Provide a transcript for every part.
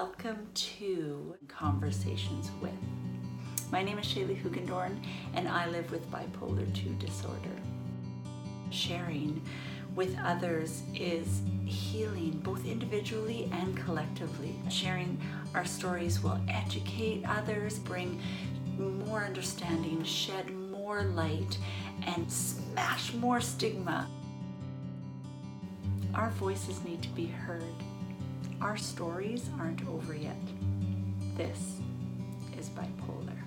Welcome to Conversations with. My name is Shaylee Hugendorn, and I live with bipolar 2 disorder. Sharing with others is healing, both individually and collectively. Sharing our stories will educate others, bring more understanding, shed more light, and smash more stigma. Our voices need to be heard. Our stories aren't over yet. This is bipolar.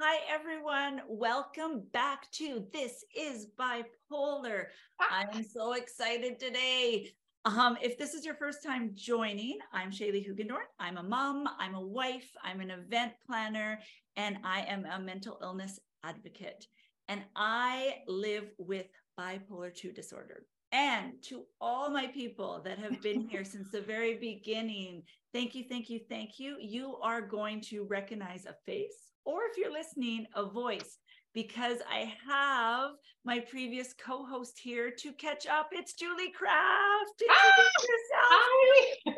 Hi, everyone. Welcome back to This is Bipolar. I'm so excited today. Um, if this is your first time joining, I'm Shaylee Hugendorn. I'm a mom, I'm a wife, I'm an event planner, and I am a mental illness advocate. And I live with bipolar 2 disorder. And to all my people that have been here since the very beginning, thank you, thank you, thank you. You are going to recognize a face, or if you're listening, a voice, because I have my previous co host here to catch up. It's Julie Kraft. Hi.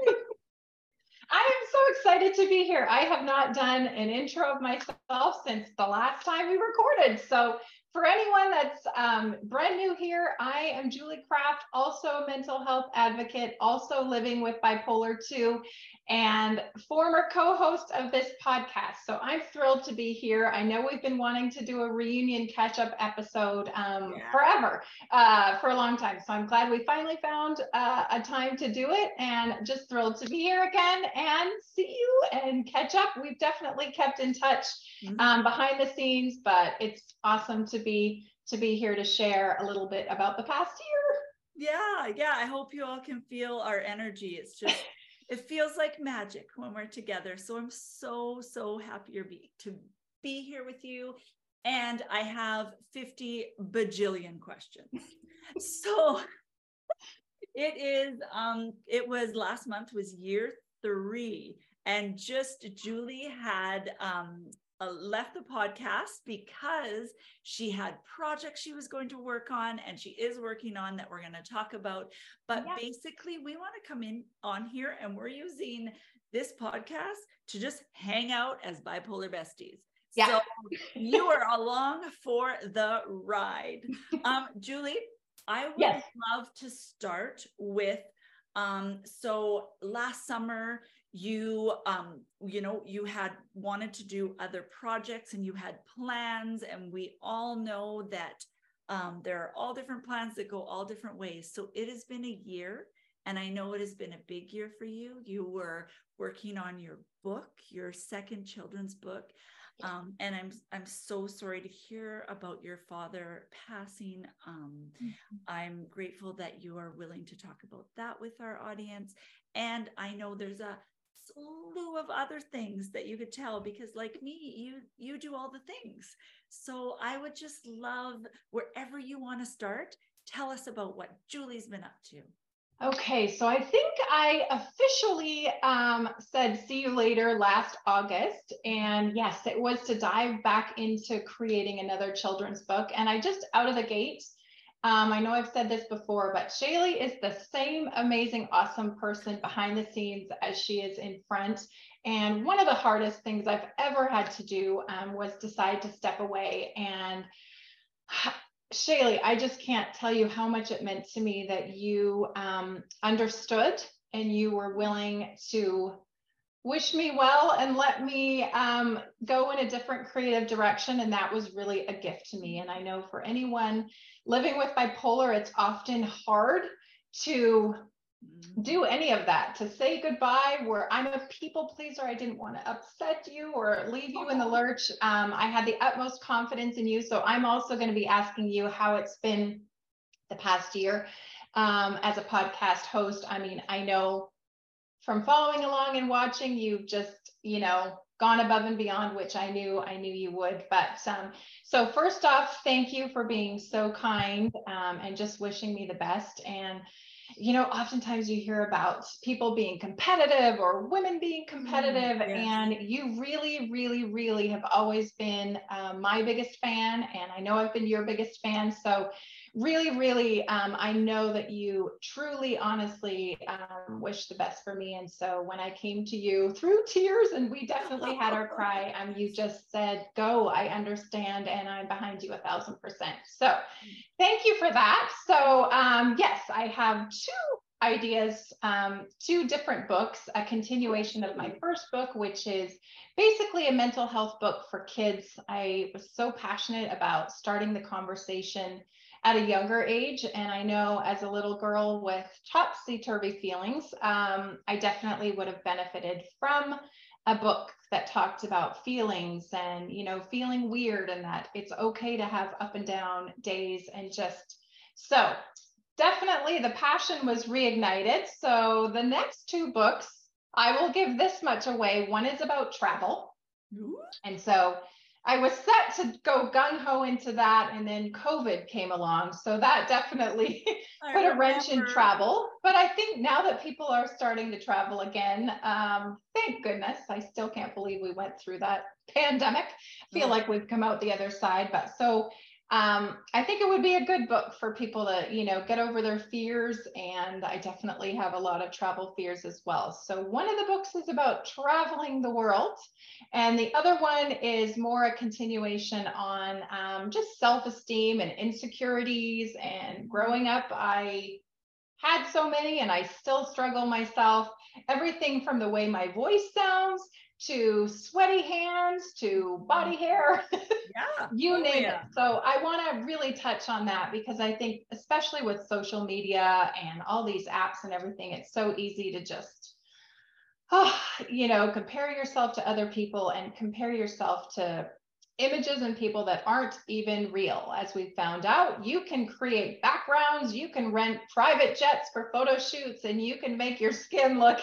I am so excited to be here. I have not done an intro of myself since the last time we recorded. So for anyone that's um, brand new here, I am Julie Kraft, also a mental health advocate, also living with bipolar 2, and former co host of this podcast. So I'm thrilled to be here. I know we've been wanting to do a reunion catch up episode um, yeah. forever, uh, for a long time. So I'm glad we finally found uh, a time to do it and just thrilled to be here again and see you and catch up. We've definitely kept in touch mm-hmm. um, behind the scenes, but it's awesome to be to be here to share a little bit about the past year. Yeah, yeah. I hope you all can feel our energy. It's just it feels like magic when we're together. So I'm so so happy be, to be here with you. And I have 50 bajillion questions. so it is um it was last month was year three and just julie had um uh, left the podcast because she had projects she was going to work on and she is working on that we're going to talk about but yes. basically we want to come in on here and we're using this podcast to just hang out as bipolar besties yeah. so you are along for the ride um julie i would yes. love to start with um so last summer you um you know you had wanted to do other projects and you had plans and we all know that um, there are all different plans that go all different ways so it has been a year and i know it has been a big year for you you were working on your book your second children's book um, and I'm I'm so sorry to hear about your father passing. Um, mm-hmm. I'm grateful that you are willing to talk about that with our audience. And I know there's a slew of other things that you could tell because like me you you do all the things so i would just love wherever you want to start tell us about what julie's been up to Okay, so I think I officially um, said see you later last August. And yes, it was to dive back into creating another children's book. And I just out of the gate um, I know I've said this before, but Shaylee is the same amazing, awesome person behind the scenes as she is in front. And one of the hardest things I've ever had to do um, was decide to step away. And Shaylee, I just can't tell you how much it meant to me that you um, understood and you were willing to wish me well and let me um, go in a different creative direction. And that was really a gift to me. And I know for anyone living with bipolar, it's often hard to mm-hmm. do any of that, to say goodbye, where I'm a people pleaser. I didn't want to upset you or leave you in the lurch. Um, I had the utmost confidence in you. So I'm also going to be asking you how it's been the past year um, as a podcast host. I mean, I know from following along and watching, you've just, you know, gone above and beyond, which I knew I knew you would. But um, so first off, thank you for being so kind um, and just wishing me the best. And you know, oftentimes you hear about people being competitive or women being mm, competitive, mm, yes. and you really, really, really have always been uh, my biggest fan, and I know I've been your biggest fan. So really, really, um, I know that you truly, honestly um, wish the best for me. And so when I came to you through tears, and we definitely had our cry, um, you just said, "Go, I understand, and I'm behind you a thousand percent." So, thank you for that. So, um, yes, I have two ideas, um, two different books, a continuation of my first book, which is basically a mental health book for kids. I was so passionate about starting the conversation at a younger age. And I know as a little girl with topsy turvy feelings, um, I definitely would have benefited from a book that talked about feelings and, you know, feeling weird and that it's okay to have up and down days and just so definitely the passion was reignited. So the next two books, I will give this much away. One is about travel. And so I was set to go gung ho into that, and then COVID came along. So that definitely put a wrench in travel. But I think now that people are starting to travel again, um, thank goodness. I still can't believe we went through that pandemic. I feel like we've come out the other side. But so um, I think it would be a good book for people to, you know, get over their fears. And I definitely have a lot of travel fears as well. So one of the books is about traveling the world, and the other one is more a continuation on um, just self-esteem and insecurities. And growing up, I had so many, and I still struggle myself. Everything from the way my voice sounds to sweaty hands to mm-hmm. body hair. Yeah. you oh, name yeah. it. So I want to really touch on that because I think, especially with social media and all these apps and everything, it's so easy to just, oh, you know, compare yourself to other people and compare yourself to images and people that aren't even real. As we found out, you can create backgrounds, you can rent private jets for photo shoots, and you can make your skin look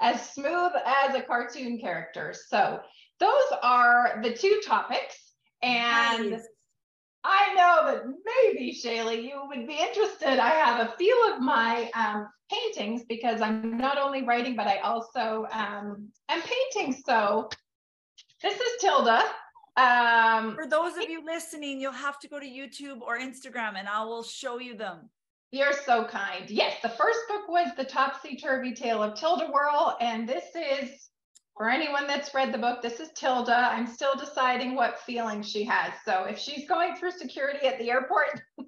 as smooth as a cartoon character. So, those are the two topics. And nice. I know that maybe, Shaylee, you would be interested. I have a few of my um, paintings because I'm not only writing, but I also um, am painting. So, this is Tilda. Um, For those of you listening, you'll have to go to YouTube or Instagram and I will show you them. You're so kind. Yes, the first book was The Topsy Turvy Tale of Tilda Whirl. And this is, for anyone that's read the book, this is Tilda. I'm still deciding what feeling she has. So if she's going through security at the airport,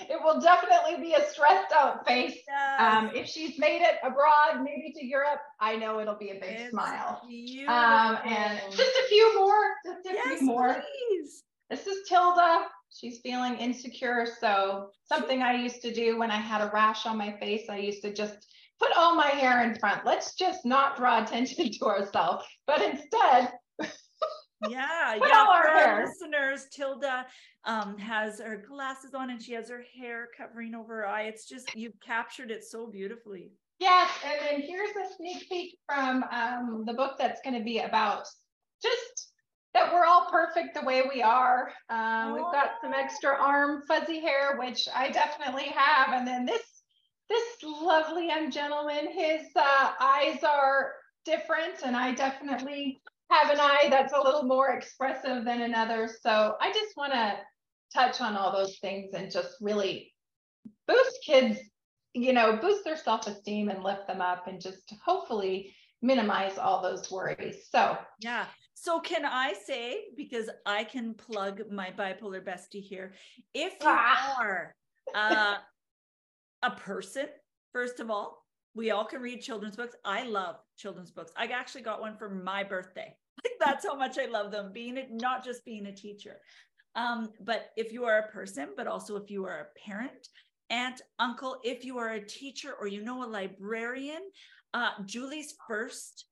it will definitely be a stressed out face. Yes. Um, if she's made it abroad, maybe to Europe, I know it'll be a big it's smile. Um, and just a few more, just a yes, few more. Please. This is Tilda. She's feeling insecure. So something I used to do when I had a rash on my face, I used to just put all my hair in front. Let's just not draw attention to ourselves, but instead yeah yeah for our listeners tilda um, has her glasses on and she has her hair covering over her eye. It's just you've captured it so beautifully. Yes and then here's a sneak peek from um, the book that's going to be about just that we're all perfect the way we are. Um, we've got some extra arm fuzzy hair which i definitely have and then this this lovely young gentleman his uh, eyes are different and i definitely have an eye that's a little more expressive than another. So I just want to touch on all those things and just really boost kids, you know, boost their self esteem and lift them up and just hopefully minimize all those worries. So, yeah. So, can I say, because I can plug my bipolar bestie here, if you ah. are uh, a person, first of all, we all can read children's books. I love children's books. I actually got one for my birthday. Like that's how much I love them. Being it, not just being a teacher. Um, but if you are a person, but also if you are a parent, aunt, uncle, if you are a teacher or you know a librarian, uh, Julie's first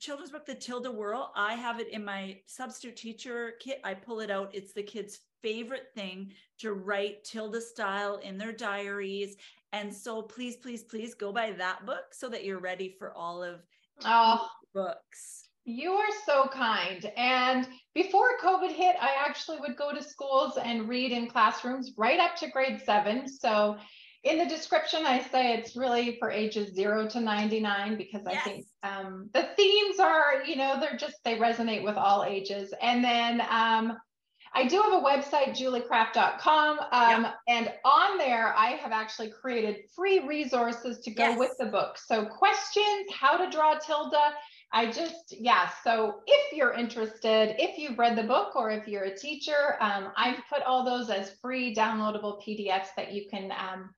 children's book, The Tilda Whirl, I have it in my substitute teacher kit. I pull it out. It's the kids' favorite thing to write Tilda style in their diaries. And so please, please, please go buy that book so that you're ready for all of oh, books. You are so kind. And before COVID hit, I actually would go to schools and read in classrooms right up to grade seven. So in the description, I say it's really for ages zero to 99 because yes. I think um, the themes are, you know, they're just, they resonate with all ages. And then um, I do have a website, juliekraft.com. Um, yep. And on there, I have actually created free resources to go yes. with the book. So, questions, how to draw Tilda. I just, yeah. So, if you're interested, if you've read the book or if you're a teacher, um, I've put all those as free downloadable PDFs that you can um,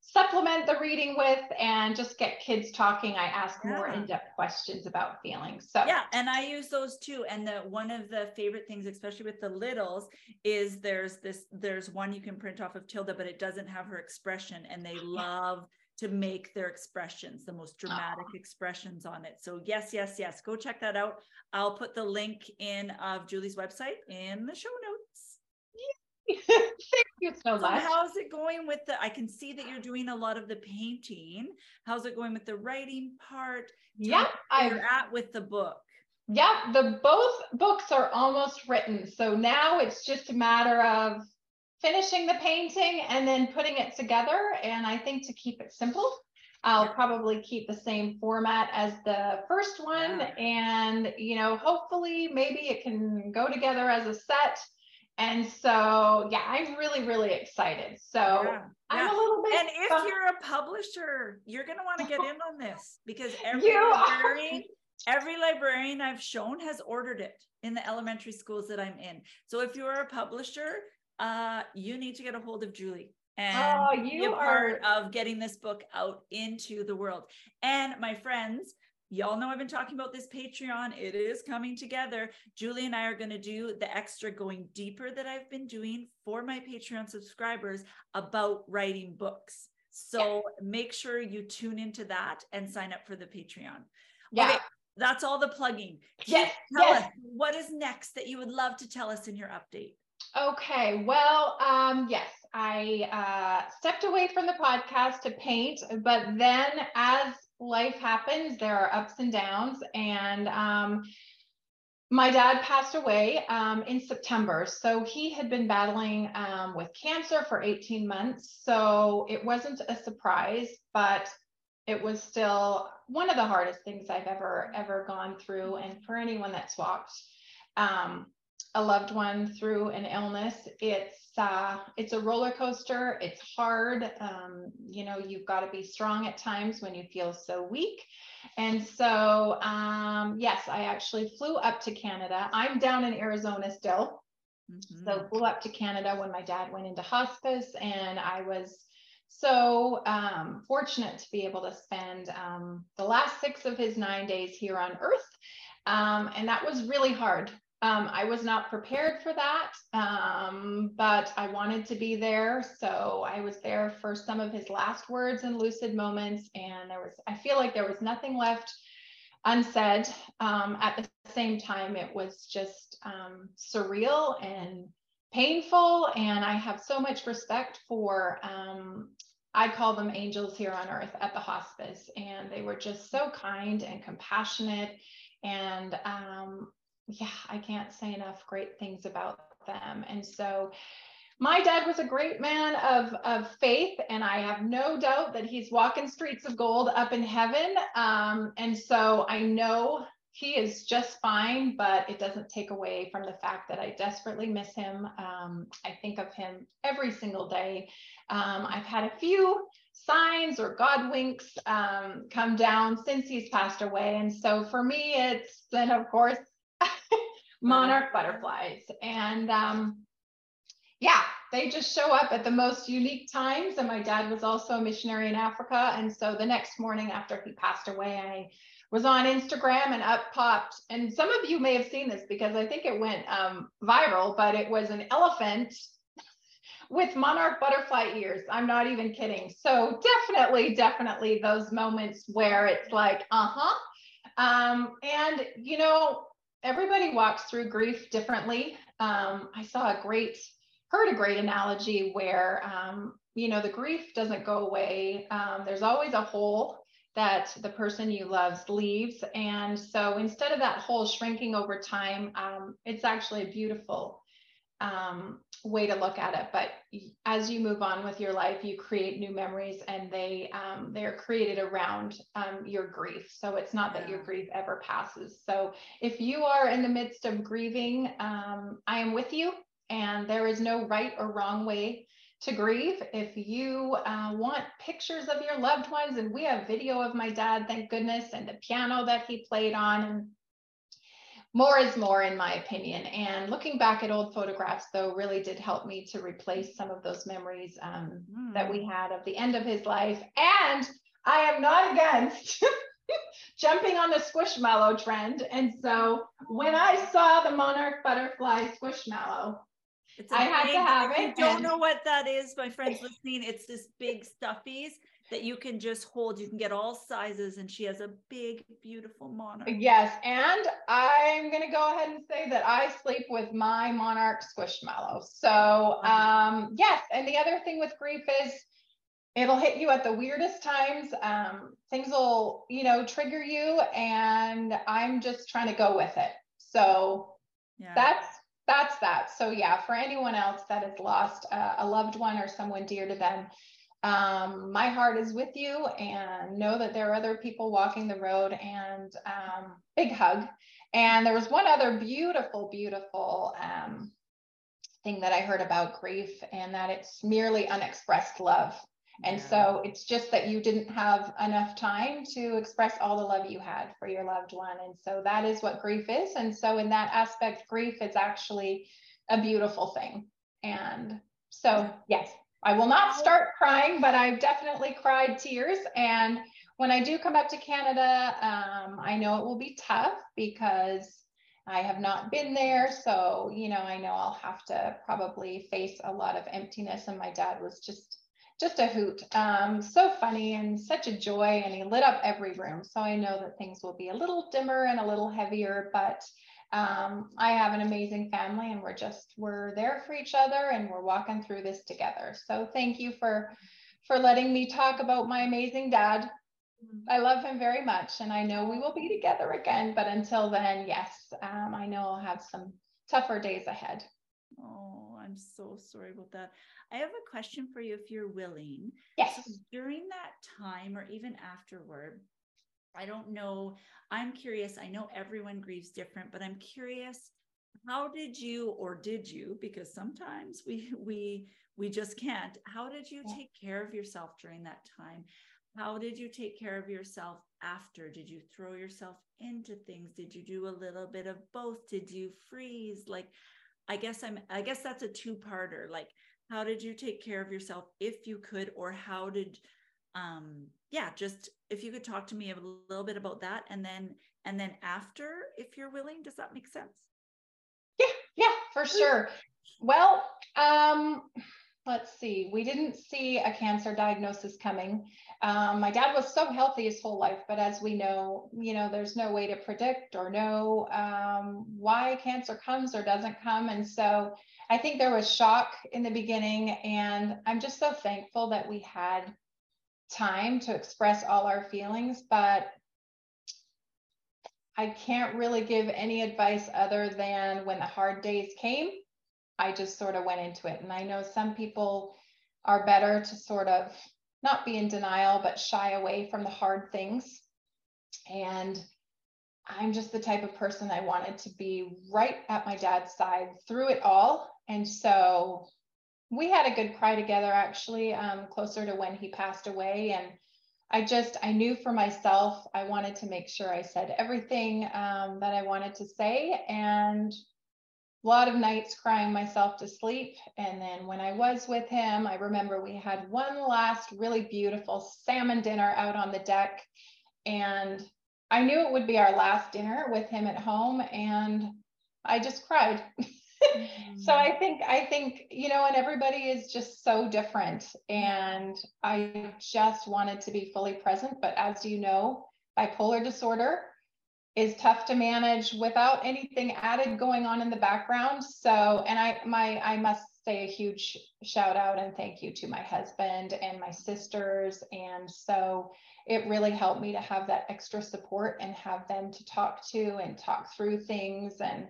supplement the reading with and just get kids talking. I ask yeah. more in-depth questions about feelings. So yeah and i use those too. And the one of the favorite things especially with the littles is there's this there's one you can print off of Tilda but it doesn't have her expression and they love to make their expressions the most dramatic oh. expressions on it. So yes yes yes go check that out. I'll put the link in of julie's website in the show notes Thank you so, so much. How's it going with the? I can see that you're doing a lot of the painting. How's it going with the writing part? Yeah, I'm at with the book. Yeah, the both books are almost written. So now it's just a matter of finishing the painting and then putting it together. And I think to keep it simple, I'll yeah. probably keep the same format as the first one. Yeah. And, you know, hopefully maybe it can go together as a set and so, yeah, I'm really, really excited. So yeah, I'm yeah. a little bit. And if you're a publisher, you're going to want to get in on this because every librarian, every librarian I've shown has ordered it in the elementary schools that I'm in. So if you're a publisher, uh, you need to get a hold of Julie and oh, you be a part are... of getting this book out into the world. And my friends, Y'all know I've been talking about this Patreon. It is coming together. Julie and I are going to do the extra going deeper that I've been doing for my Patreon subscribers about writing books. So yeah. make sure you tune into that and sign up for the Patreon. Yeah. Okay, that's all the plugging. Yes. Tell yes. us what is next that you would love to tell us in your update. Okay. Well, um, yes, I uh, stepped away from the podcast to paint, but then as life happens. There are ups and downs. And um, my dad passed away um, in September. So he had been battling um, with cancer for 18 months. So it wasn't a surprise, but it was still one of the hardest things I've ever, ever gone through. And for anyone that's walked um, a loved one through an illness, it's uh, it's a roller coaster. It's hard. Um, you know, you've got to be strong at times when you feel so weak. And so, um, yes, I actually flew up to Canada. I'm down in Arizona still. Mm-hmm. So flew up to Canada when my dad went into hospice, and I was so um, fortunate to be able to spend um, the last six of his nine days here on Earth. Um, and that was really hard um, I was not prepared for that, um, but I wanted to be there. So I was there for some of his last words and lucid moments. And there was, I feel like there was nothing left unsaid. Um, at the same time, it was just um, surreal and painful. And I have so much respect for, um, I call them angels here on earth at the hospice. And they were just so kind and compassionate. And um, yeah, I can't say enough great things about them. And so my dad was a great man of, of faith, and I have no doubt that he's walking streets of gold up in heaven. Um, and so I know he is just fine, but it doesn't take away from the fact that I desperately miss him. Um, I think of him every single day. Um, I've had a few signs or God winks um, come down since he's passed away. And so for me, it's then, of course, monarch butterflies. And um, yeah, they just show up at the most unique times. And my dad was also a missionary in Africa. And so the next morning after he passed away, I was on Instagram and up popped. And some of you may have seen this because I think it went um, viral, but it was an elephant with monarch butterfly ears. I'm not even kidding. So definitely, definitely those moments where it's like, uh huh. Um, and, you know, everybody walks through grief differently. Um, I saw a great, heard a great analogy where, um, you know, the grief doesn't go away. Um, there's always a hole that the person you love leaves. And so instead of that hole shrinking over time, um, it's actually a beautiful um, way to look at it. But as you move on with your life, you create new memories, and they um, they are created around um, your grief. So it's not that your grief ever passes. So if you are in the midst of grieving, um, I am with you, and there is no right or wrong way to grieve. If you uh, want pictures of your loved ones, and we have video of my dad, thank goodness, and the piano that he played on, and more is more, in my opinion. And looking back at old photographs, though, really did help me to replace some of those memories um, mm. that we had of the end of his life. And I am not against. jumping on the squishmallow trend. And so when I saw the monarch butterfly squishmallow, I had to have it. If you don't know what that is, my friends listening, it's this big stuffies that you can just hold. You can get all sizes, and she has a big, beautiful monarch. Yes, and I'm gonna go ahead and say that I sleep with my monarch squishmallow. So um, yes, and the other thing with grief is it'll hit you at the weirdest times. Um, things will, you know, trigger you, and I'm just trying to go with it. So yeah. that's that's that. So yeah, for anyone else that has lost uh, a loved one or someone dear to them, um, my heart is with you, and know that there are other people walking the road. And um, big hug. And there was one other beautiful, beautiful um, thing that I heard about grief, and that it's merely unexpressed love. And yeah. so it's just that you didn't have enough time to express all the love you had for your loved one. And so that is what grief is. And so, in that aspect, grief is actually a beautiful thing. And so, yes, I will not start crying, but I've definitely cried tears. And when I do come up to Canada, um, I know it will be tough because I have not been there. So, you know, I know I'll have to probably face a lot of emptiness. And my dad was just just a hoot. Um, so funny and such a joy. And he lit up every room. So I know that things will be a little dimmer and a little heavier, but um, I have an amazing family and we're just, we're there for each other and we're walking through this together. So thank you for, for letting me talk about my amazing dad. I love him very much and I know we will be together again. But until then, yes, um, I know I'll have some tougher days ahead. Oh, I'm so sorry about that. I have a question for you if you're willing. Yes. So during that time or even afterward, I don't know. I'm curious. I know everyone grieves different, but I'm curious how did you or did you because sometimes we we we just can't. How did you take care of yourself during that time? How did you take care of yourself after? Did you throw yourself into things? Did you do a little bit of both? Did you freeze? Like I guess I'm I guess that's a two-parter. Like how did you take care of yourself if you could or how did um yeah just if you could talk to me a little bit about that and then and then after if you're willing does that make sense? Yeah yeah for sure. Well um let's see. We didn't see a cancer diagnosis coming. Um, my dad was so healthy his whole life but as we know you know there's no way to predict or know um, why cancer comes or doesn't come. And so I think there was shock in the beginning, and I'm just so thankful that we had time to express all our feelings. But I can't really give any advice other than when the hard days came, I just sort of went into it. And I know some people are better to sort of not be in denial, but shy away from the hard things. And I'm just the type of person I wanted to be right at my dad's side through it all and so we had a good cry together actually, um, closer to when he passed away. And I just, I knew for myself, I wanted to make sure I said everything um, that I wanted to say. And a lot of nights crying myself to sleep. And then when I was with him, I remember we had one last really beautiful salmon dinner out on the deck. And I knew it would be our last dinner with him at home. And I just cried. so I mm-hmm. think I think you know, and everybody is just so different, and I just wanted to be fully present. But as you know, bipolar disorder is tough to manage without anything added going on in the background. So, and I my I must say a huge shout out and thank you to my husband and my sisters, and so it really helped me to have that extra support and have them to talk to and talk through things and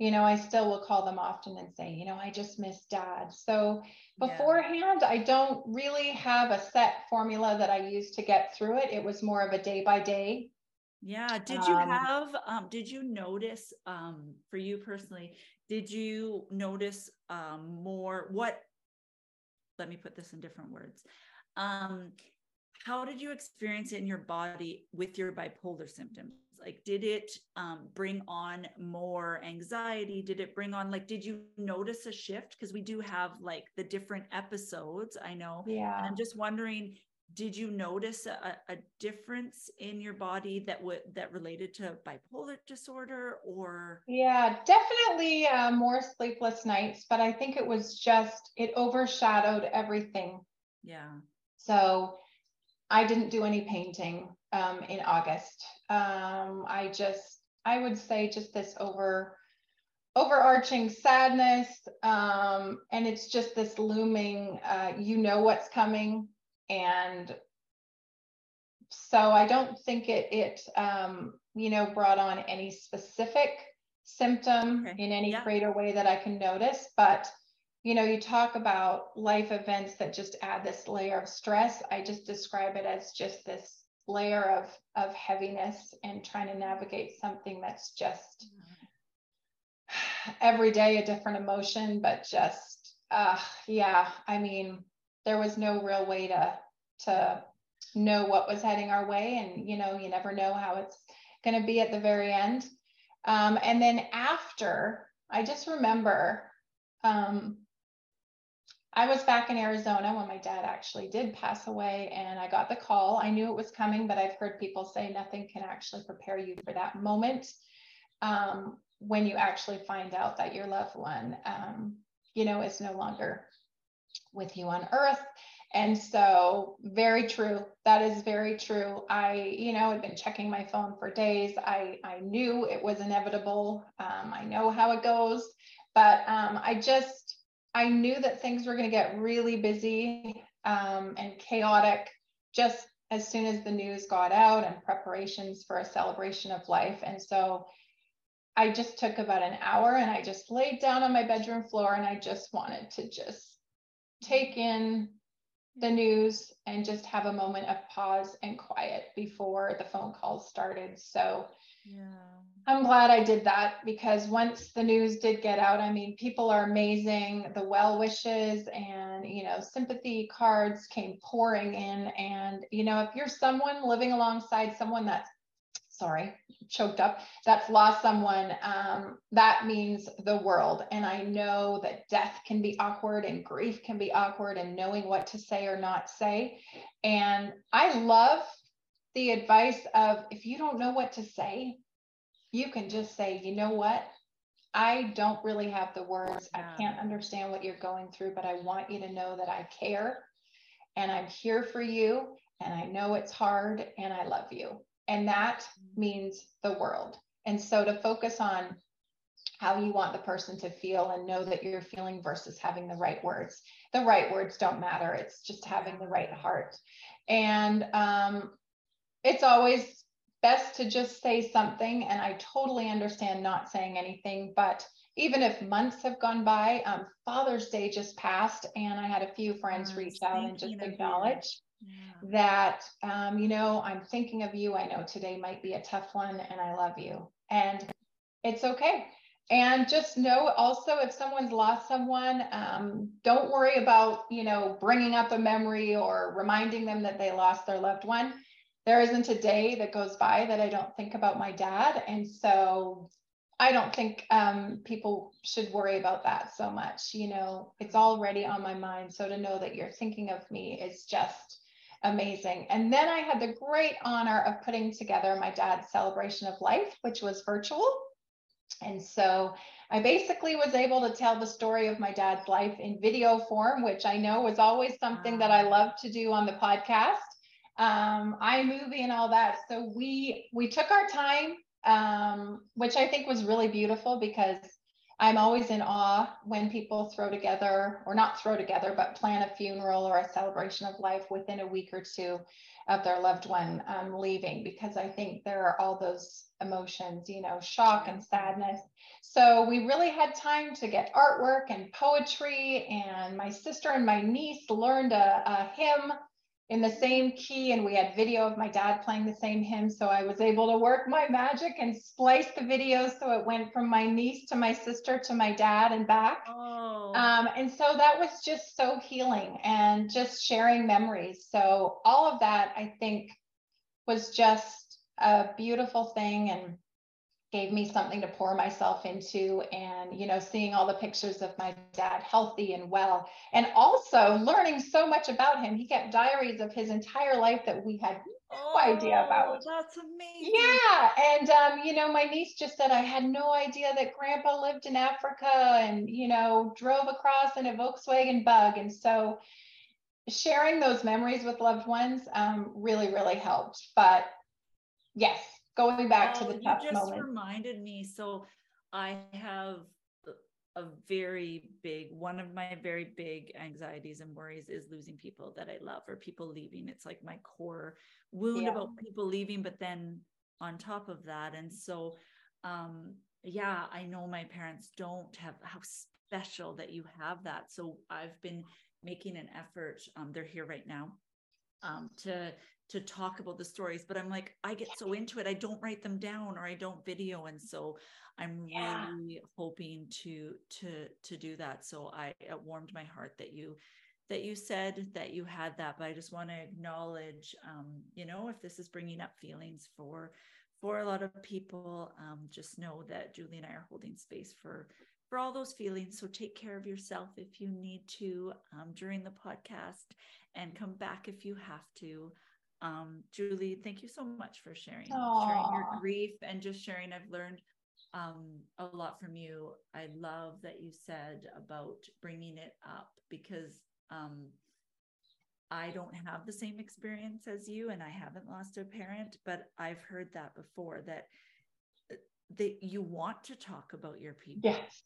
you know, I still will call them often and say, you know, I just miss dad. So beforehand, yeah. I don't really have a set formula that I use to get through it. It was more of a day by day. Yeah. Did you um, have, um, did you notice um, for you personally, did you notice um, more what let me put this in different words um, how did you experience it in your body with your bipolar symptoms like did it um, bring on more anxiety? Did it bring on like did you notice a shift? Because we do have like the different episodes i know. Yeah and i'm just wondering did you notice a, a difference in your body that would that related to bipolar disorder or? Yeah definitely uh, more sleepless nights but i think it was just it overshadowed everything. Yeah. So i didn't do any painting um, in august um, i just i would say just this over overarching sadness um, and it's just this looming uh, you know what's coming and so I don't think it it um, you know brought on any specific symptom okay. in any yeah. greater way that I can notice. But you know, you talk about life events that just add this layer of stress. I just describe it as just this layer of of heaviness and trying to navigate something that's just every day a different emotion, but just uh yeah, I mean there was no real way to to know what was heading our way. And you know you never know how it's going to be at the very end. Um, and then after i just remember um, i was back in arizona when my dad actually did pass away and i got the call i knew it was coming but i've heard people say nothing can actually prepare you for that moment um, when you actually find out that your loved one um, you know is no longer with you on earth. And so, very true. That is very true. I, you know, had been checking my phone for days. I, I knew it was inevitable. Um, I know how it goes, but um, I just, I knew that things were going to get really busy um, and chaotic just as soon as the news got out and preparations for a celebration of life. And so, I just took about an hour and I just laid down on my bedroom floor and I just wanted to just take in the news and just have a moment of pause and quiet before the phone calls started. So yeah. I'm glad I did that because once the news did get out, I mean, people are amazing. The well wishes and, you know, sympathy cards came pouring in. And, you know, if you're someone living alongside someone that's sorry, choked up, that's lost someone, um, that means the world. And I know that death can be awkward and grief can be awkward and knowing what to say or not say. And I love the advice of if you don't know what to say, you can just say, you know what? I don't really have the words. I can't understand what you're going through, but I want you to know that I care and I'm here for you. And I know it's hard and I love you. And that means the world. And so to focus on how you want the person to feel and know that you're feeling versus having the right words. The right words don't matter. It's just having the right heart. And um, it's always best to just say something. And I totally understand not saying anything, but even if months have gone by, um, Father's Day just passed, and I had a few friends reach out and just acknowledge yeah. that um, you know i'm thinking of you i know today might be a tough one and i love you and it's okay and just know also if someone's lost someone um, don't worry about you know bringing up a memory or reminding them that they lost their loved one there isn't a day that goes by that i don't think about my dad and so i don't think um, people should worry about that so much you know it's already on my mind so to know that you're thinking of me is just amazing. And then I had the great honor of putting together my dad's celebration of life, which was virtual. And so I basically was able to tell the story of my dad's life in video form, which I know was always something that I love to do on the podcast, um, iMovie and all that. So we we took our time, um, which I think was really beautiful because I'm always in awe when people throw together, or not throw together, but plan a funeral or a celebration of life within a week or two of their loved one um, leaving, because I think there are all those emotions, you know, shock and sadness. So we really had time to get artwork and poetry, and my sister and my niece learned a, a hymn in the same key and we had video of my dad playing the same hymn so i was able to work my magic and splice the videos so it went from my niece to my sister to my dad and back oh. um, and so that was just so healing and just sharing memories so all of that i think was just a beautiful thing and gave me something to pour myself into and you know seeing all the pictures of my dad healthy and well and also learning so much about him. He kept diaries of his entire life that we had no oh, idea about. That's amazing. Yeah and um, you know my niece just said i had no idea that grandpa lived in africa and you know drove across in a volkswagen bug. And so sharing those memories with loved ones um, really really helped. But yes going back oh, to the tough you just moment. reminded me. So I have a very big one of my very big anxieties and worries is losing people that I love or people leaving. It's like my core wound yeah. about people leaving, but then on top of that. And so um yeah, I know my parents don't have how special that you have that. So I've been making an effort. Um, they're here right now um, to to talk about the stories but i'm like i get so into it i don't write them down or i don't video and so i'm yeah. really hoping to to to do that so i it warmed my heart that you that you said that you had that but i just want to acknowledge um you know if this is bringing up feelings for for a lot of people um just know that julie and i are holding space for for all those feelings so take care of yourself if you need to um, during the podcast and come back if you have to um, Julie, thank you so much for sharing, sharing your grief and just sharing. I've learned um, a lot from you. I love that you said about bringing it up because um, I don't have the same experience as you, and I haven't lost a parent, but I've heard that before that uh, that you want to talk about your people. Yes.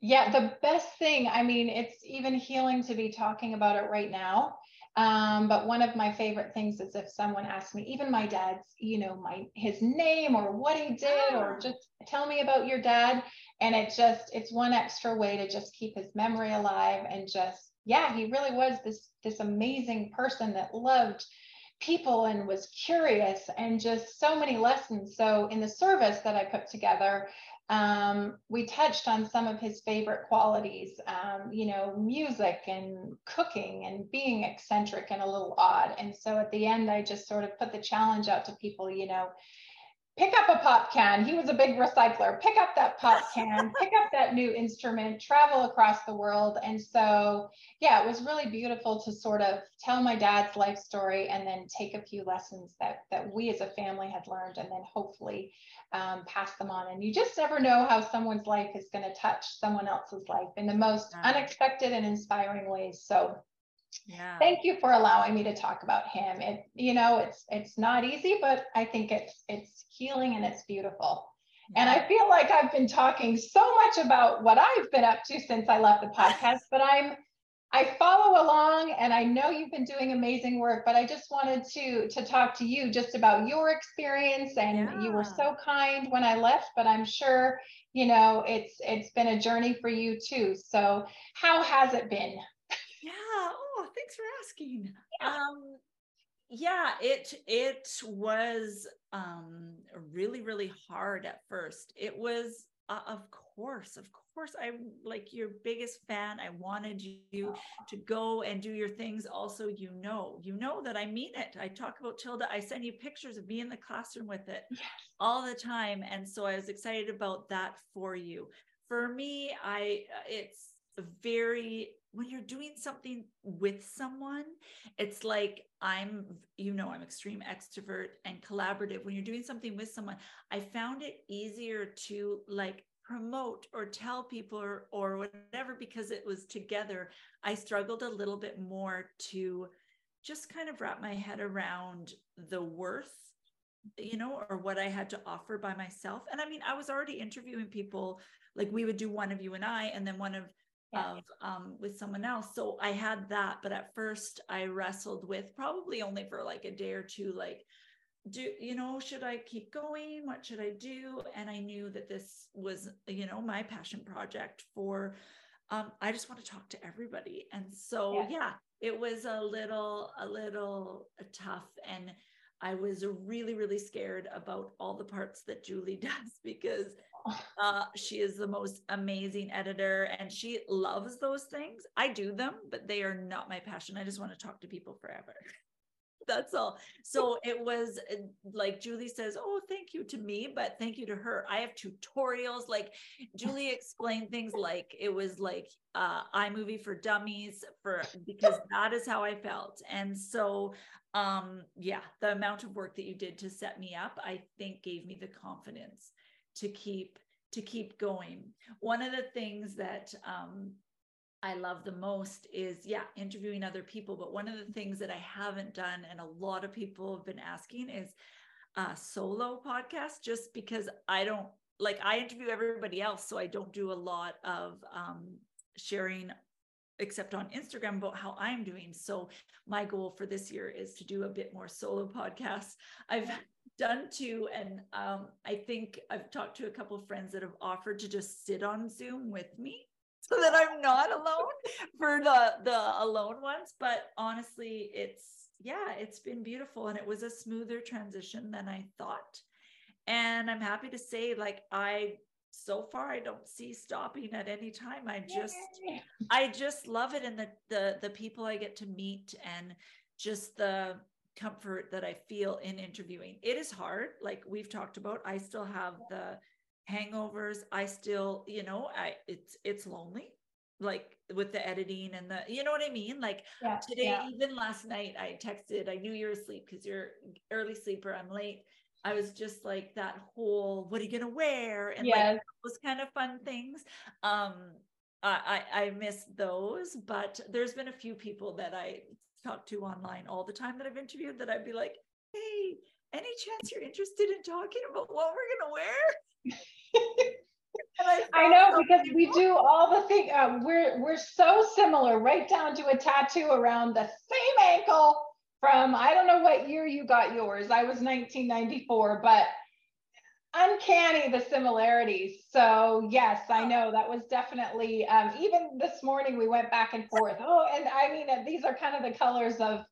Yeah, the best thing, I mean, it's even healing to be talking about it right now um, but one of my favorite things is if someone asks me, even my dad's, you know, my his name or what he did, or ah. just tell me about your dad. And it just it's one extra way to just keep his memory alive and just, yeah, he really was this this amazing person that loved people and was curious and just so many lessons. So in the service that I put together, um, we touched on some of his favorite qualities, um, you know, music and cooking and being eccentric and a little odd. And so at the end, I just sort of put the challenge out to people, you know, pick up a pop can. He was a big recycler. Pick up that pop can, pick up that new instrument, travel across the world. And so, yeah, it was really beautiful to sort of tell my dad's life story and then take a few lessons that that we as a family had learned and then hopefully um, pass them on. And you just never know how someone's life is going to touch someone else's life in the most unexpected and inspiring ways. So yeah. Thank you for allowing me to talk about him. It, you know, it's it's not easy, but I think it's it's healing and it's beautiful. Yeah. And I feel like I've been talking so much about what I've been up to since I left the podcast, but I'm I follow along and I know you've been doing amazing work, but I just wanted to to talk to you just about your experience and yeah. you were so kind when I left, but I'm sure, you know, it's it's been a journey for you too. So, how has it been? Yeah. Oh, thanks for asking. Yeah. Um, yeah, it it was um really really hard at first. It was uh, of course, of course, I'm like your biggest fan. I wanted you to go and do your things. Also, you know, you know that I mean it. I talk about Tilda. I send you pictures of me in the classroom with it yes. all the time, and so I was excited about that for you. For me, I it's very when you're doing something with someone, it's like I'm, you know, I'm extreme extrovert and collaborative. When you're doing something with someone, I found it easier to like promote or tell people or, or whatever because it was together. I struggled a little bit more to just kind of wrap my head around the worth you know, or what I had to offer by myself. And I mean, I was already interviewing people, like we would do one of you and I, and then one of yeah. of um, with someone else. So I had that, but at first I wrestled with probably only for like a day or two, like, do you know, should I keep going? What should I do? And I knew that this was, you know, my passion project for um, I just want to talk to everybody. And so, yeah. yeah, it was a little, a little tough. And I was really, really scared about all the parts that Julie does because uh, she is the most amazing editor and she loves those things. I do them, but they are not my passion. I just want to talk to people forever. That's all. So it was uh, like Julie says, Oh, thank you to me, but thank you to her. I have tutorials. Like Julie explained things like it was like uh iMovie for dummies for because that is how I felt. And so um yeah, the amount of work that you did to set me up, I think gave me the confidence to keep to keep going. One of the things that um I love the most is, yeah, interviewing other people. But one of the things that I haven't done, and a lot of people have been asking, is a solo podcast, just because I don't like, I interview everybody else. So I don't do a lot of um, sharing except on Instagram about how I'm doing. So my goal for this year is to do a bit more solo podcasts. I've done two, and um, I think I've talked to a couple of friends that have offered to just sit on Zoom with me so that I'm not alone for the the alone ones. But honestly, it's yeah, it's been beautiful and it was a smoother transition than I thought. And I'm happy to say, like, I so far I don't see stopping at any time. I just I just love it and the the the people I get to meet and just the comfort that I feel in interviewing. It is hard, like we've talked about. I still have the hangovers i still you know i it's it's lonely like with the editing and the you know what i mean like yeah, today yeah. even last night i texted i knew you were asleep because you're early sleeper i'm late i was just like that whole what are you gonna wear and yes. like those kind of fun things um i i miss those but there's been a few people that i talk to online all the time that i've interviewed that i'd be like hey any chance you're interested in talking about what we're gonna wear I, I know because we do all the things. Uh, we're we're so similar, right down to a tattoo around the same ankle. From I don't know what year you got yours. I was 1994, but uncanny the similarities. So yes, I know that was definitely. Um, even this morning we went back and forth. Oh, and I mean these are kind of the colors of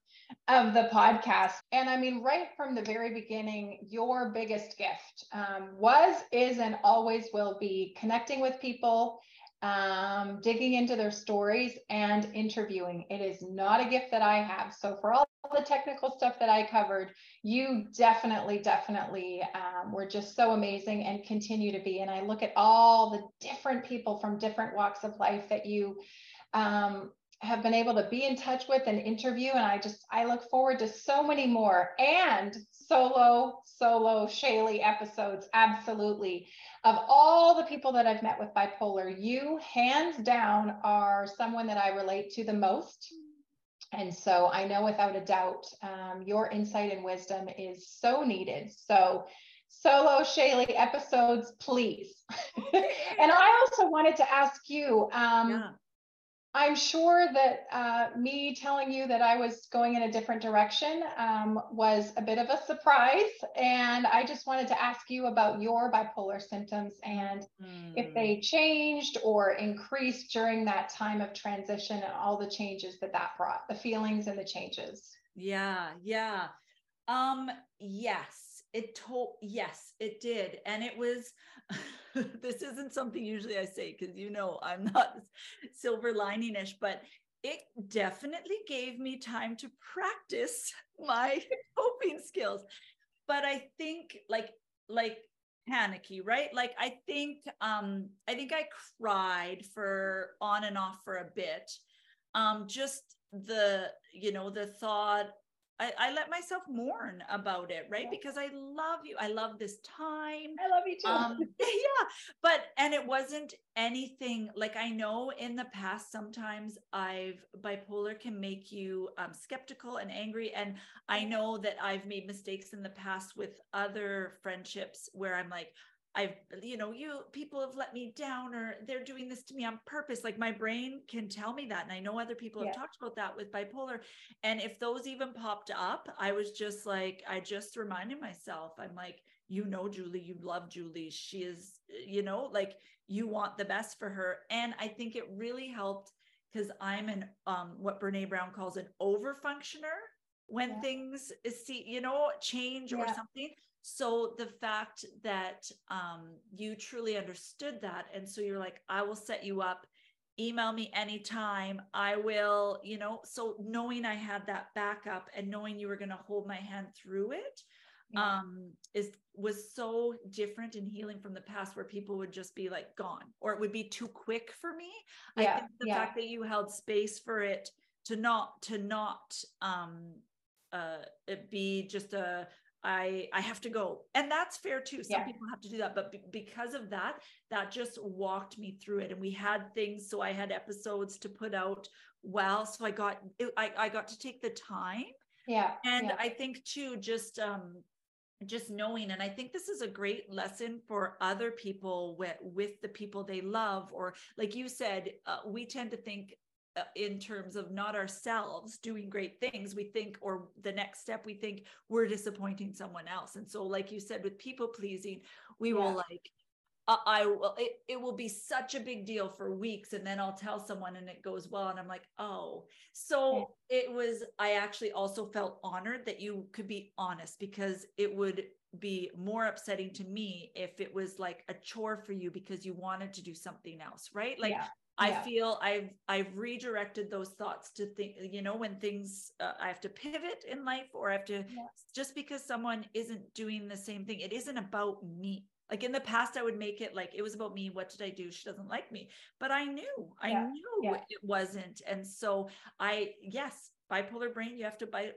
of the podcast. And I mean, right from the very beginning, your biggest gift um, was, is, and always will be connecting with people, um, digging into their stories, and interviewing. It is not a gift that I have. So, for all the technical stuff that I covered, you definitely, definitely um, were just so amazing and continue to be. And I look at all the different people from different walks of life that you um, have been able to be in touch with and interview and i just i look forward to so many more and solo solo shaylee episodes absolutely. Of all the people that i've met with bipolar you hands down are someone that i relate to the most. And so i know without a doubt um, your insight and wisdom is so needed. So solo shaylee episodes please. And i also wanted to ask you um, yeah I'm sure that uh, me telling you that I was going in a different direction um, was a bit of a surprise. And I just wanted to ask you about your bipolar symptoms and mm. if they changed or increased during that time of transition and all the changes that that brought, the feelings and the changes. Yeah, yeah. Um, yes it told yes it did and it was this isn't something usually i say because you know i'm not silver lining-ish but it definitely gave me time to practice my coping skills. But i think like like panicky right? Like i think um i think i cried for on and off for a bit. Um just the you know the thought I, I let myself mourn about it, right? Because I love you. I love this time. I love you too. Um, yeah. But, and it wasn't anything like I know in the past, sometimes I've bipolar can make you um, skeptical and angry. And I know that I've made mistakes in the past with other friendships where I'm like, I've, you know, you people have let me down or they're doing this to me on purpose. Like my brain can tell me that. And I know other people have talked about that with bipolar. And if those even popped up, I was just like, I just reminded myself, I'm like, you know Julie, you love Julie. She is, you know, like you want the best for her. And I think it really helped because I'm an um what Brene Brown calls an over functioner when yeah. things see, you know, change yeah. or something. So the fact that um you truly understood that. And so you're like, I will set you up email me anytime i will you know so knowing i had that backup and knowing you were going to hold my hand through it yeah. um is was so different and healing from the past where people would just be like gone or it would be too quick for me yeah. i think the yeah. fact that you held space for it to not to not um uh it be just a I I have to go. And that's fair too. Some yeah. people have to do that, but because of that, that just walked me through it and we had things so I had episodes to put out well, so I got I I got to take the time. Yeah. And yeah. I think too just um just knowing and i think this is a great lesson for other people with with the people they love or like you said uh, we tend to think in terms of not ourselves doing great things we think or the next step we think we're disappointing someone else and so like you said with people pleasing we yeah. will like uh, I will it, it will be such a big deal for weeks and then I'll tell someone and it goes well and I'm like oh so yeah. it was I actually also felt honored that you could be honest because it would be more upsetting to me if it was like a chore for you because you wanted to do something else right like yeah. I feel I've I've redirected those thoughts to think you know when things uh, I have to pivot in life or I have to yeah. just because someone isn't doing the same thing it isn't about me. Like in the past I would make it like it was about me what did I do? She doesn't like me. But I knew I yeah. knew it wasn't. And so I yes bipolar brain you have to bite,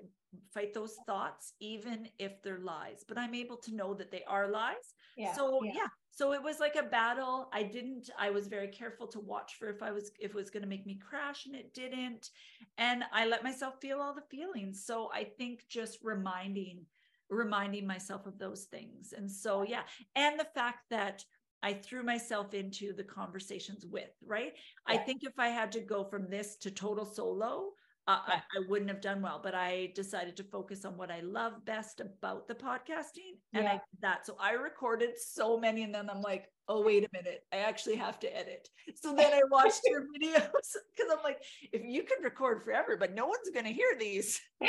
fight those thoughts even if they're lies. But I'm able to know that they are lies. So yeah so it was like a battle. I didn't i was very careful to watch for if i was if it was going to make me crash and it didn't. And i let myself feel all the feelings. So i think just reminding reminding myself of those things. And so yeah. And the fact that I threw myself into the conversations with, right? Yeah. I think if I had to go from this to total solo, uh, I, I, wouldn't have done well, but I decided to focus on what I love best about the podcasting. And yeah. I did that. So I recorded so many, and then I'm like, oh, wait a minute, I actually have to edit. So then I watched your videos because I'm like, if you can record forever, but no one's going to hear these.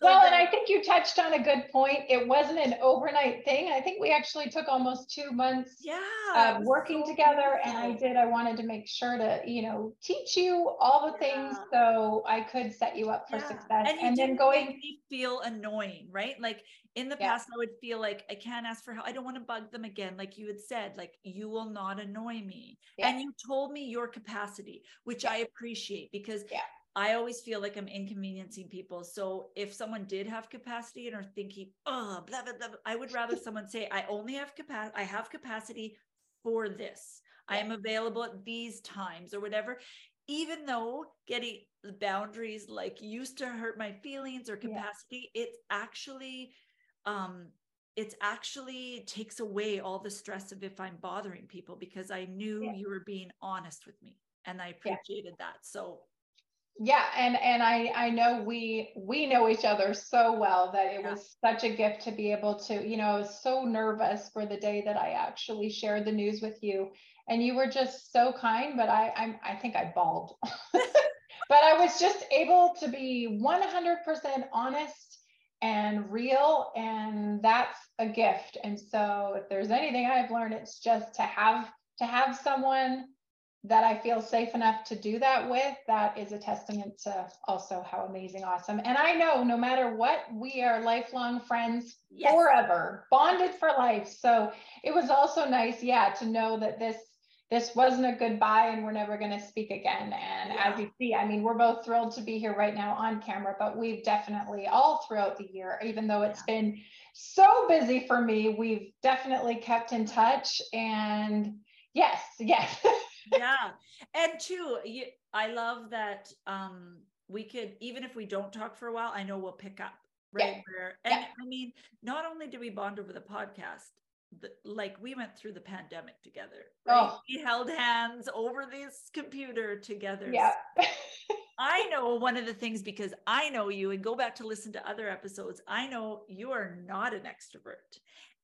well, and I think you touched on a good point. It wasn't an overnight thing. I think we actually took almost two months yeah, um, of working so together. Beautiful. And I did, I wanted to make sure to, you know, teach you all the yeah. things so I could set you up for yeah. success. And, and then going feel annoying, right? Like in the past i would feel like i can't ask for help i don't want to bug them again like you had said like you will not annoy me and you told me your capacity which i appreciate because yeah. I always feel like I'm inconveniencing people. So if someone did have capacity and are thinking, oh, blah, blah, blah, I would rather someone say, I only have capacity, I have capacity for this. I am available at these times or whatever. Even though getting the boundaries like used to hurt my feelings or capacity, yeah. it's actually um it's actually takes away all the stress of if I'm bothering people because I knew yeah. you were being honest with me and I appreciated yeah. that. So yeah and and i i know we we know each other so well that it yeah. was such a gift to be able to you know i was so nervous for the day that i actually shared the news with you and you were just so kind but i i'm i think i bawled but i was just able to be 100% honest and real and that's a gift and so if there's anything i've learned it's just to have to have someone that i feel safe enough to do that with that is a testament to also how amazing awesome and i know no matter what we are lifelong friends yes. forever bonded for life so it was also nice yeah to know that this this wasn't a goodbye and we're never going to speak again. And yeah. as you see, I mean, we're both thrilled to be here right now on camera, but we've definitely all throughout the year, even though it's yeah. been so busy for me, we've definitely kept in touch. And yes, yes. yeah. And two, you, I love that um, we could, even if we don't talk for a while, I know we'll pick up right yeah. where and yeah. i mean not only do we bond over the podcast the, like we went through the pandemic together. Right? Oh. We held hands over this computer together. Yeah. I know one of the things because I know you and go back to listen to other episodes, I know you are not an extrovert.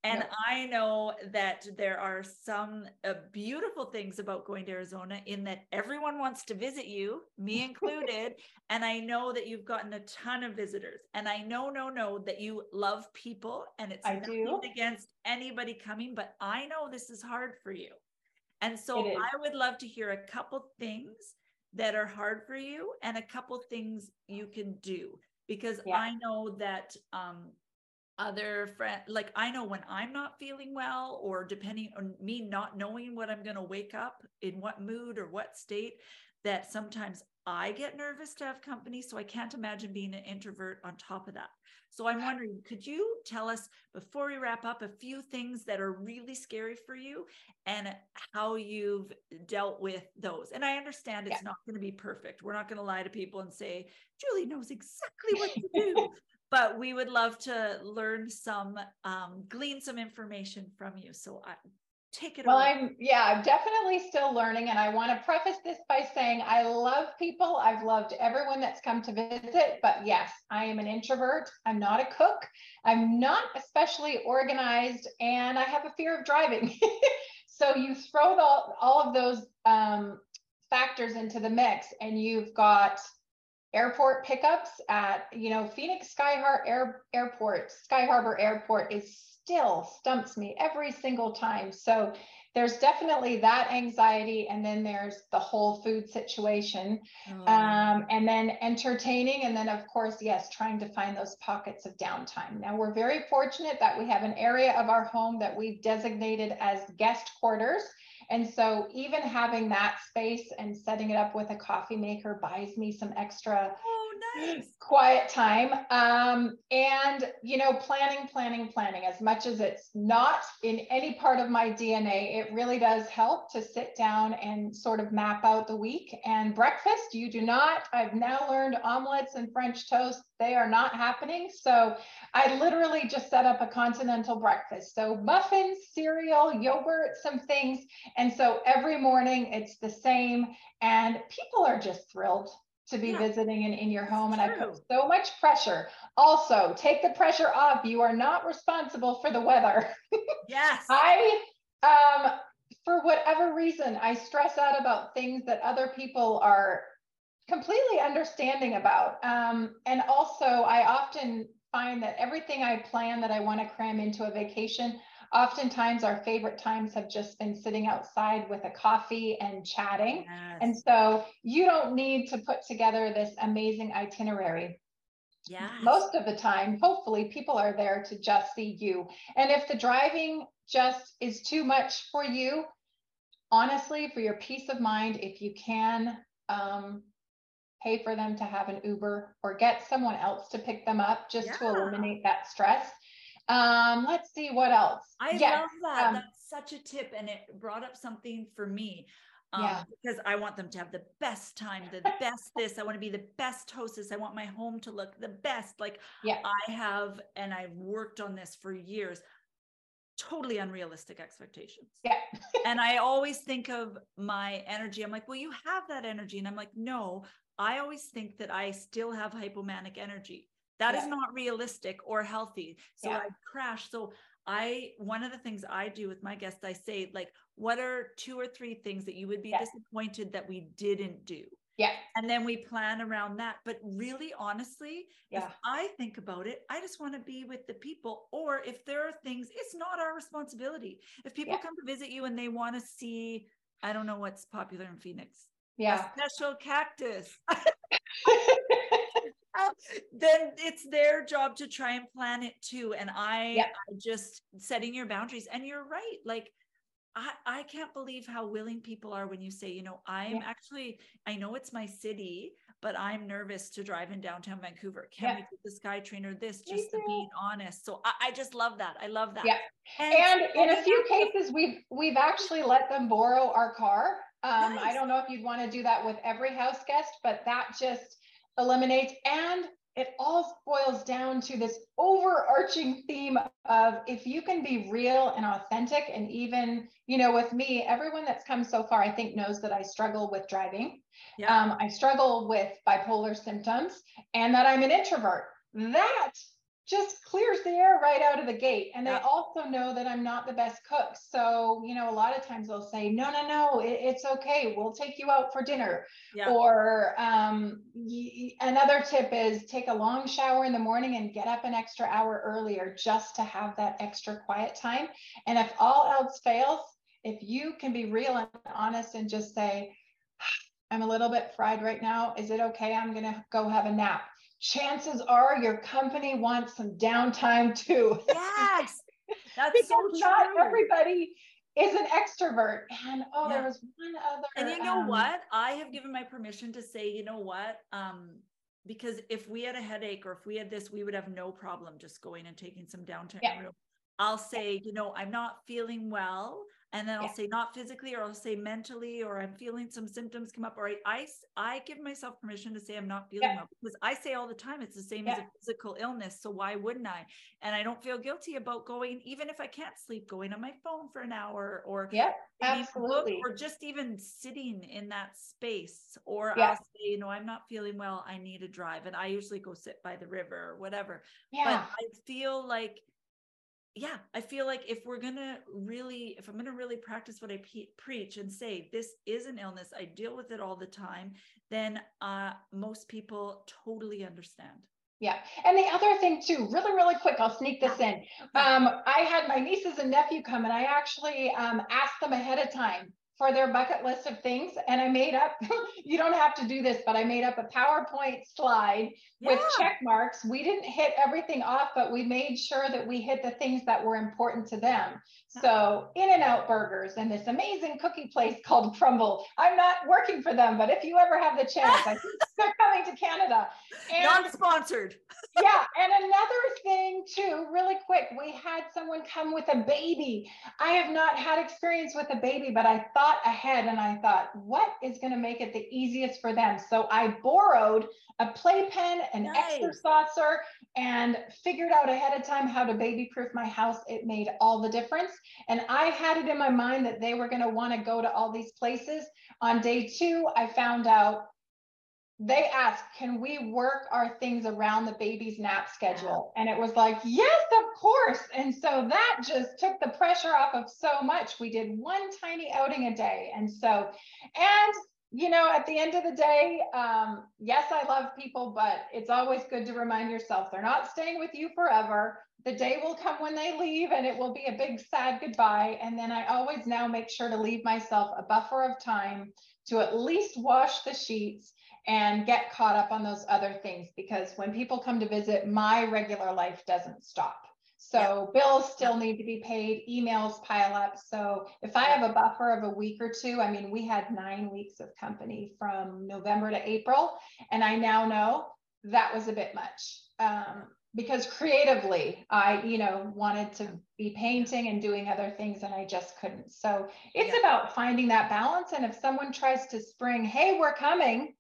And yep. I know that there are some uh, beautiful things about going to Arizona in that everyone wants to visit you, me included. and I know that you've gotten a ton of visitors. And I know, no, no, that you love people and it's I do. against anybody coming, but I know this is hard for you. And so I would love to hear a couple things that are hard for you and a couple things you can do because yeah. I know that um, other friend like i know when i'm not feeling well or depending on me not knowing what i'm going to wake up in what mood or what state that sometimes i get nervous to have company so i can't imagine being an introvert on top of that. So i'm wondering could you tell us before we wrap up a few things that are really scary for you and how you've dealt with those? And i understand it's yeah. not going to be perfect. We're not going to lie to people and say julie knows exactly what to do but we would love to learn some, um, glean some information from you. So I take it well away. i'm yeah i'm definitely still learning and i want to preface this by saying i love people i've loved everyone that's come to visit but yes i am an introvert i'm not a cook i'm not especially organized and i have a fear of driving so you throw all, all of those um, factors into the mix and you've got airport pickups at you know phoenix sky harbor Air, airport sky harbor airport is still stumps me every single time so there's definitely that anxiety and then there's the whole food situation oh. um, and then entertaining and then of course yes trying to find those pockets of downtime now we're very fortunate that we have an area of our home that we've designated as guest quarters and so even having that space and setting it up with a coffee maker buys me some extra. Quiet time. Um, and, you know, planning, planning, planning, as much as it's not in any part of my DNA, it really does help to sit down and sort of map out the week. And breakfast, you do not. I've now learned omelets and French toast, they are not happening. So I literally just set up a continental breakfast. So muffins, cereal, yogurt, some things. And so every morning it's the same. And people are just thrilled to be yeah. visiting and in your home. and I put so much pressure. Also, take the pressure off. You are not responsible for the weather. Yes. I um for whatever reason, I stress out about things that other people are completely understanding about. Um, and also, I often find that everything I plan that I want to cram into a vacation, oftentimes our favorite times have just been sitting outside with a coffee and chatting. Yes. And so you don't need to put together this amazing itinerary. Yeah. Most of the time, hopefully, people are there to just see you. And if the driving just is too much for you, honestly, for your peace of mind, if you can um, pay for them to have an Uber or get someone else to pick them up just yeah. to eliminate that stress, um, let's see what else. I yes. love that. Um, That's such a tip. And it brought up something for me. Um, yeah. because I want them to have the best time, the best this. I want to be the best hostess. I want my home to look the best. Like yeah. I have, and I've worked on this for years. Totally unrealistic expectations. Yeah. and I always think of my energy. I'm like, well, you have that energy. And I'm like, no, I always think that I still have hypomanic energy. That yeah. is not realistic or healthy. So yeah. I crash. So I one of the things I do with my guests, I say, like, what are two or three things that you would be yeah. disappointed that we didn't do? Yeah. And then we plan around that. But really, honestly, yeah. if I think about it, I just want to be with the people. Or if there are things, it's not our responsibility. If people yeah. come to visit you and they want to see, I don't know what's popular in Phoenix. Yeah. A special cactus. then it's their job to try and plan it too. And I. I just setting your boundaries. And you're right. Like I, I can't believe how willing people are when you say, you know, I'm yeah. actually, I know it's my city, but I'm nervous to drive in downtown Vancouver. Can yeah. we take the SkyTrain or this just to be honest? So I, I, just love that. I love that. Yeah. And, and in a few cases, we've we've actually let them borrow our car. Um, nice. I don't know if you'd want to do that with every house guest, but that just eliminates and it all boils down to this overarching theme of if you can be real and authentic and even you know with me everyone that's come so far i think knows that i struggle with driving yeah. um, i struggle with bipolar symptoms and that i'm an introvert that just clears the air right out of the gate. And yeah. they also know that I'm not the best cook. So, you know, a lot of times they'll say, no, no, no, it, it's okay. We'll take you out for dinner. Yeah. Or um, y- another tip is take a long shower in the morning and get up an extra hour earlier just to have that extra quiet time. And if all else fails, if you can be real and honest and just say, I'm a little bit fried right now. Is it okay? I'm going to go have a nap chances are your company wants some downtime too. Yes, that's so true. Not everybody is an extrovert. And oh, yeah. there was one other. And you know um, what? I have given my permission to say, you know what? Um, because if we had a headache or if we had this, we would have no problem just going and taking some downtime. Yeah. I'll say, you know, I'm not feeling well and then I'll yeah. say not physically or I'll say mentally or I'm feeling some symptoms come up or I I, I give myself permission to say I'm not feeling yeah. well because I say all the time it's the same yeah. as a physical illness so why wouldn't I and I don't feel guilty about going even if I can't sleep going on my phone for an hour or yeah absolutely or just even sitting in that space or I'll say you know I'm not feeling well I need a drive and I usually go sit by the river or whatever yeah. but I feel like yeah, I feel like if we're going to really, if I'm going to really practice what I pe- preach and say, this is an illness, I deal with it all the time, then uh, most people totally understand. Yeah. And the other thing too, really, really quick, I'll sneak this in. Um, I had my nieces and nephew come and I actually um, asked them ahead of time for their bucket list of things. And I made up, you don't have to do this, but I made up a PowerPoint slide yeah. with check marks. We didn't hit everything off, but we made sure that we hit the things that were important to them. Uh-huh. So In-N-Out Burgers and this amazing cookie place called Crumbl. I'm not working for them, but if you ever have the chance, I think they're coming to Canada. Non-sponsored. yeah. And another thing too, really quick, we had someone come with a baby. I have not had experience with a baby, but I thought ahead and I thought, what is going to make it the easiest for them? So I borrowed a playpen, an nice. extra saucer, and figured out ahead of time how to baby proof my house. It made all the difference. And I had it in my mind that they were going to want to go to all these places. On day two, I found out they asked, Can we work our things around the baby's nap schedule? And it was like, Yes, of course. And so that just took the pressure off of so much. We did one tiny outing a day. And so, and you know, at the end of the day, um, yes, I love people, but it's always good to remind yourself they're not staying with you forever. The day will come when they leave and it will be a big sad goodbye. And then I always now make sure to leave myself a buffer of time to at least wash the sheets and get caught up on those other things because when people come to visit, my regular life doesn't stop. So yeah. bills still need to be paid, emails pile up. So if I have a buffer of a week or two, I mean, we had nine weeks of company from November to April, and I now know that was a bit much. Um, because creatively i you know wanted to be painting and doing other things and i just couldn't so it's yeah. about finding that balance and if someone tries to spring hey we're coming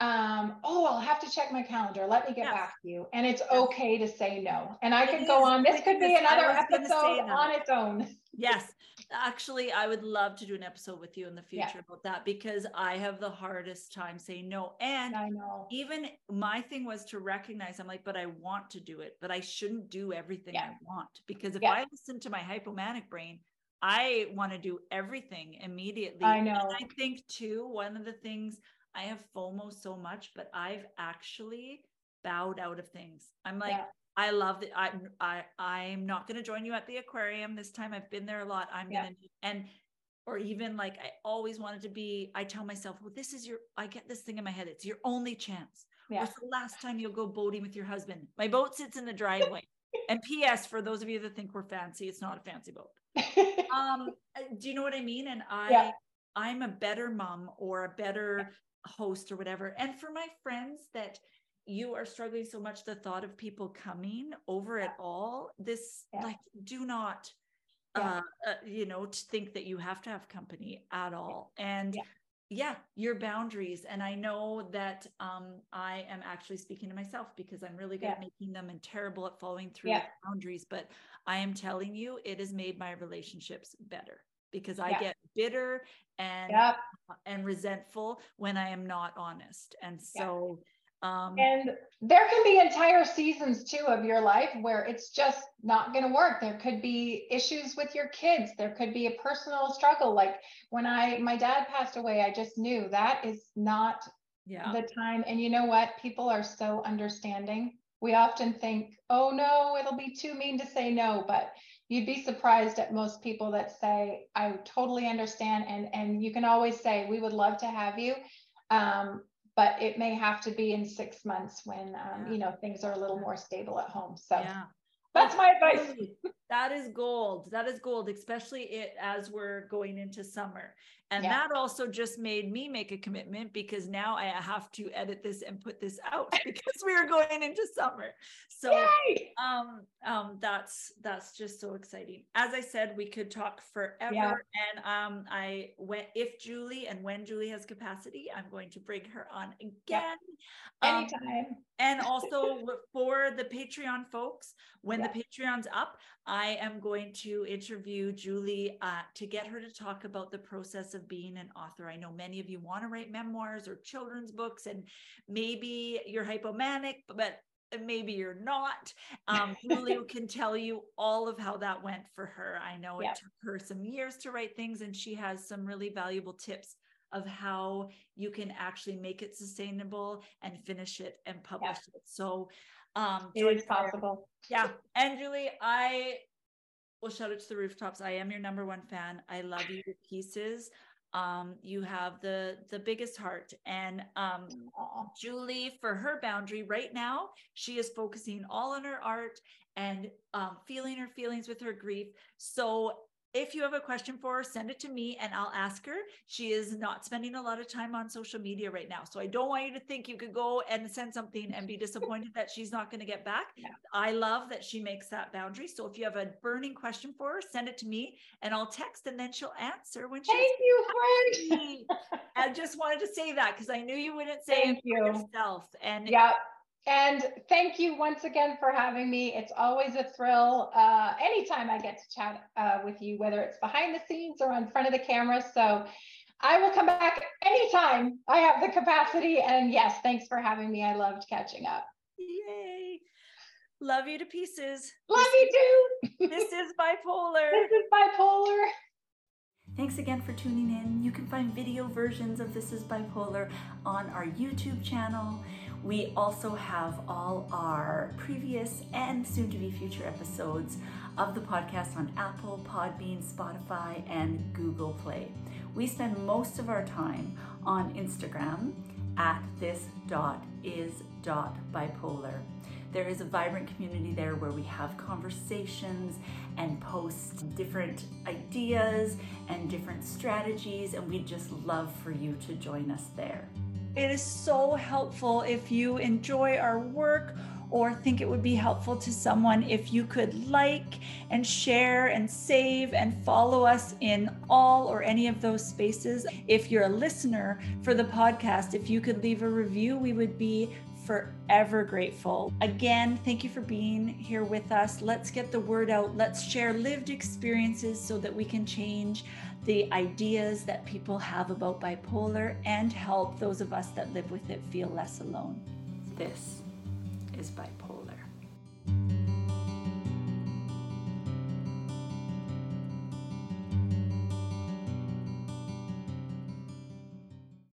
um, oh, I'll have to check my calendar. Let me get yes. back to you. And it's yes. okay to say no. And I it could go on. This could be another episode on its own. Yes. Actually, I would love to do an episode with you in the future yeah. about that because I have the hardest time saying no. And I know. Even my thing was to recognize I'm like, but I want to do it, but I shouldn't do everything yeah. I want because if yeah. I listen to my hypomanic brain, I want to do everything immediately. I know. And I think too, one of the things I have FOMO so much, but I've actually bowed out of things. I'm like, yeah. I love that. I I I'm not going to join you at the aquarium this time. I've been there a lot. I'm yeah. going to and or even like I always wanted to be. I tell myself, well, this is your. I get this thing in my head. It's your only chance. Yeah. What's the last time you'll go boating with your husband? My boat sits in the driveway. and P.S. For those of you that think we're fancy, it's not a fancy boat. um, uh, do you know what I mean? And I. Yeah. I'm a better mom or a better host or whatever. And for my friends that you are struggling so much, the thought of people coming over at all, this yeah. like do not yeah. uh, uh, you know to think that you have to have company at all and yeah. yeah your boundaries and i know that um i am actually speaking to myself because i'm really good yeah. at making them and terrible at following through yeah. boundaries but i am telling you it has made my relationships better because i yeah. get bitter and and resentful when i am not honest and so um, and there can be entire seasons too of your life where it's just not going to work. There could be issues with your kids. There could be a personal struggle. Like when I, my dad passed away, I just knew that is not yeah. the time. And you know what? People are so understanding. We often think, oh no, it'll be too mean to say no, but you'd be surprised at most people that say, I totally understand. And, and you can always say, we would love to have you. Um, but it may have to be in six months when um, yeah. you know things are a little more stable at home so yeah. that's my advice that is gold that is gold especially it as we're going into summer and yeah. that also just made me make a commitment because now I have to edit this and put this out because we are going into summer. So um, um, that's that's just so exciting. As I said, we could talk forever. Yeah. And um, I went if Julie and when Julie has capacity, I'm going to bring her on again. Yeah. Um, Anytime. and also for the Patreon folks, when the Patreon's up, I am going to interview Julie uh, to get her to talk about the process of being an author. I know many of you want to write memoirs or children's books, and maybe you're hypomanic, but maybe you're not. Um, Julie can tell you all of how that went for her. I know it took her some years to write things, and she has some really valuable tips of how you can actually make it sustainable and finish it and publish it. So um, it is possible. Yeah. And Julie, I will shout it to the rooftops. I am your number one fan. I love you to pieces. Um, you have the the biggest heart. And um Julie, for her boundary right now, she is focusing all on her art and um, feeling her feelings with her grief. So if you have a question for her, send it to me and I'll ask her. She is not spending a lot of time on social media right now. So I don't want you to think you could go and send something and be disappointed that she's not going to get back. Yeah. I love that she makes that boundary. So if you have a burning question for her, send it to me and I'll text and then she'll answer when she Thank you, friend. I just wanted to say that because I knew you wouldn't say Thank it you. yourself. And yeah. And thank you once again for having me. It's always a thrill uh, anytime I get to chat uh, with you, whether it's behind the scenes or in front of the camera. So I will come back anytime I have the capacity. And yes, thanks for having me. I loved catching up. Yay. Love you to pieces. Love you too. this is bipolar. This is bipolar. Thanks again for tuning in. You can find video versions of This is Bipolar on our YouTube channel. We also have all our previous and soon to be future episodes of the podcast on Apple, Podbean, Spotify, and Google Play. We spend most of our time on Instagram at this dot is dot bipolar. There is a vibrant community there where we have conversations and post different ideas and different strategies, and we'd just love for you to join us there. It is so helpful if you enjoy our work or think it would be helpful to someone if you could like and share and save and follow us in all or any of those spaces. If you're a listener for the podcast, if you could leave a review, we would be forever grateful. Again, thank you for being here with us. Let's get the word out. Let's share lived experiences so that we can change the ideas that people have about bipolar and help those of us that live with it feel less alone. This is bipolar.